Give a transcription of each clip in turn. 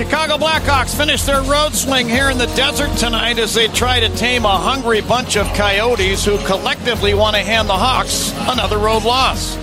Chicago Blackhawks finish their road swing here in the desert tonight as they try to tame a hungry bunch of coyotes who collectively want to hand the Hawks another road loss.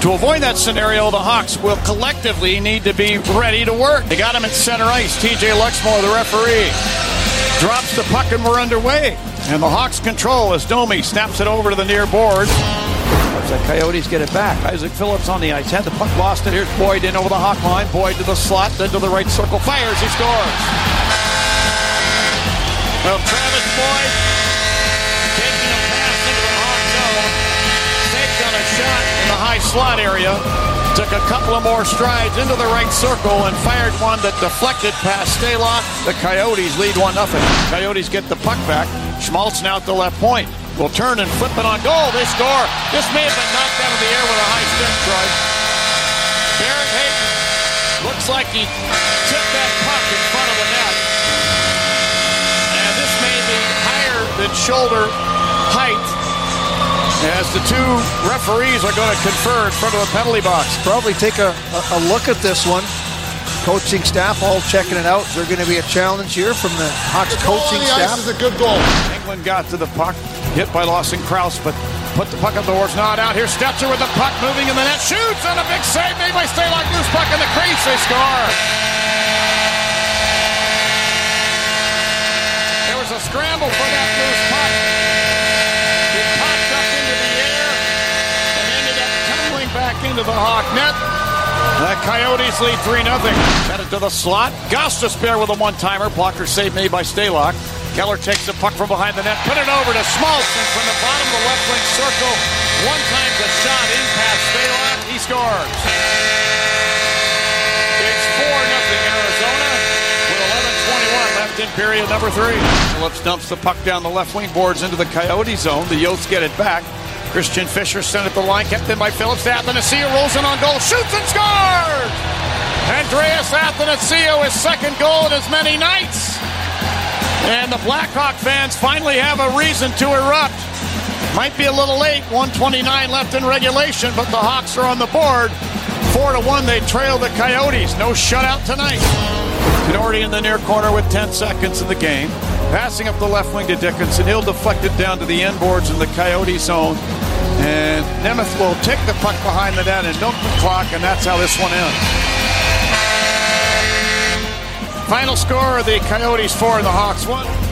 To avoid that scenario, the Hawks will collectively need to be ready to work. They got him at center ice. TJ Luxmore, the referee, drops the puck and we're underway. And the Hawks control as Domi snaps it over to the near boards. As the Coyotes get it back. Isaak Phillips on the ice. Had the puck lost it. Here's Boyd in over the hot line. Boyd to the slot, then to the right circle. Fires. He scores. Well, Travis Boyd taking a pass into the hot zone. On a shot in the high slot area. Took a couple of more strides into the right circle and fired one that deflected past Stalock. The Coyotes lead 1 0. Coyotes get the puck back. Schmaltz now at the left point. Will turn and flip it on goal. They score. This may have been knocked out of the air with a high stick strike. Barrett Hayton looks like he tipped that puck in front of the net. And this may be higher than shoulder height as the two referees are going to confer in front of the penalty box. Probably take a, a, a look at this one. Coaching staff all checking it out. Is there going to be a challenge here from the Hawks coaching staff? This is a good goal. England got to the puck, hit by Lawson Crouse, but put the puck up the horse. Not out. here. Stecher with the puck moving in the net. Shoots and a big save made by Stalock. Loose puck in the crease. They score. There was a scramble for that loose puck. It popped up into the air and ended up tumbling back into the Hawk net. The Coyotes lead 3 0. Sent it to the slot. Gosta spare with a one timer. Blocker save made by Stalock. Keller takes the puck from behind the net, put it over to and from the bottom of the left wing circle, one time the shot in past Stalock. He scores. It's 4 0 Arizona with 11.21 left in period number three. Phillips dumps the puck down the left wing boards into the Coyote zone. The Yotes get it back. Christian Fischer sent it the line, kept in by Phillips. Athanasiou rolls in on goal, shoots and scores! Andreas Athanasiou, his second goal in as many nights. And the Blackhawk fans finally have a reason to erupt. Might be a little late, 129 left in regulation, but the Hawks are on the board. Four to one, they trail the Coyotes. No shutout tonight. Doherty in the near corner with 10 seconds in the game. Passing up the left wing to Dickinson. He'll deflect it down to the end boards in the Coyote zone. And Nemeth will take the puck behind the net and milk the clock, and that's how this one ends. Final score of the Coyotes 4 and the Hawks 1.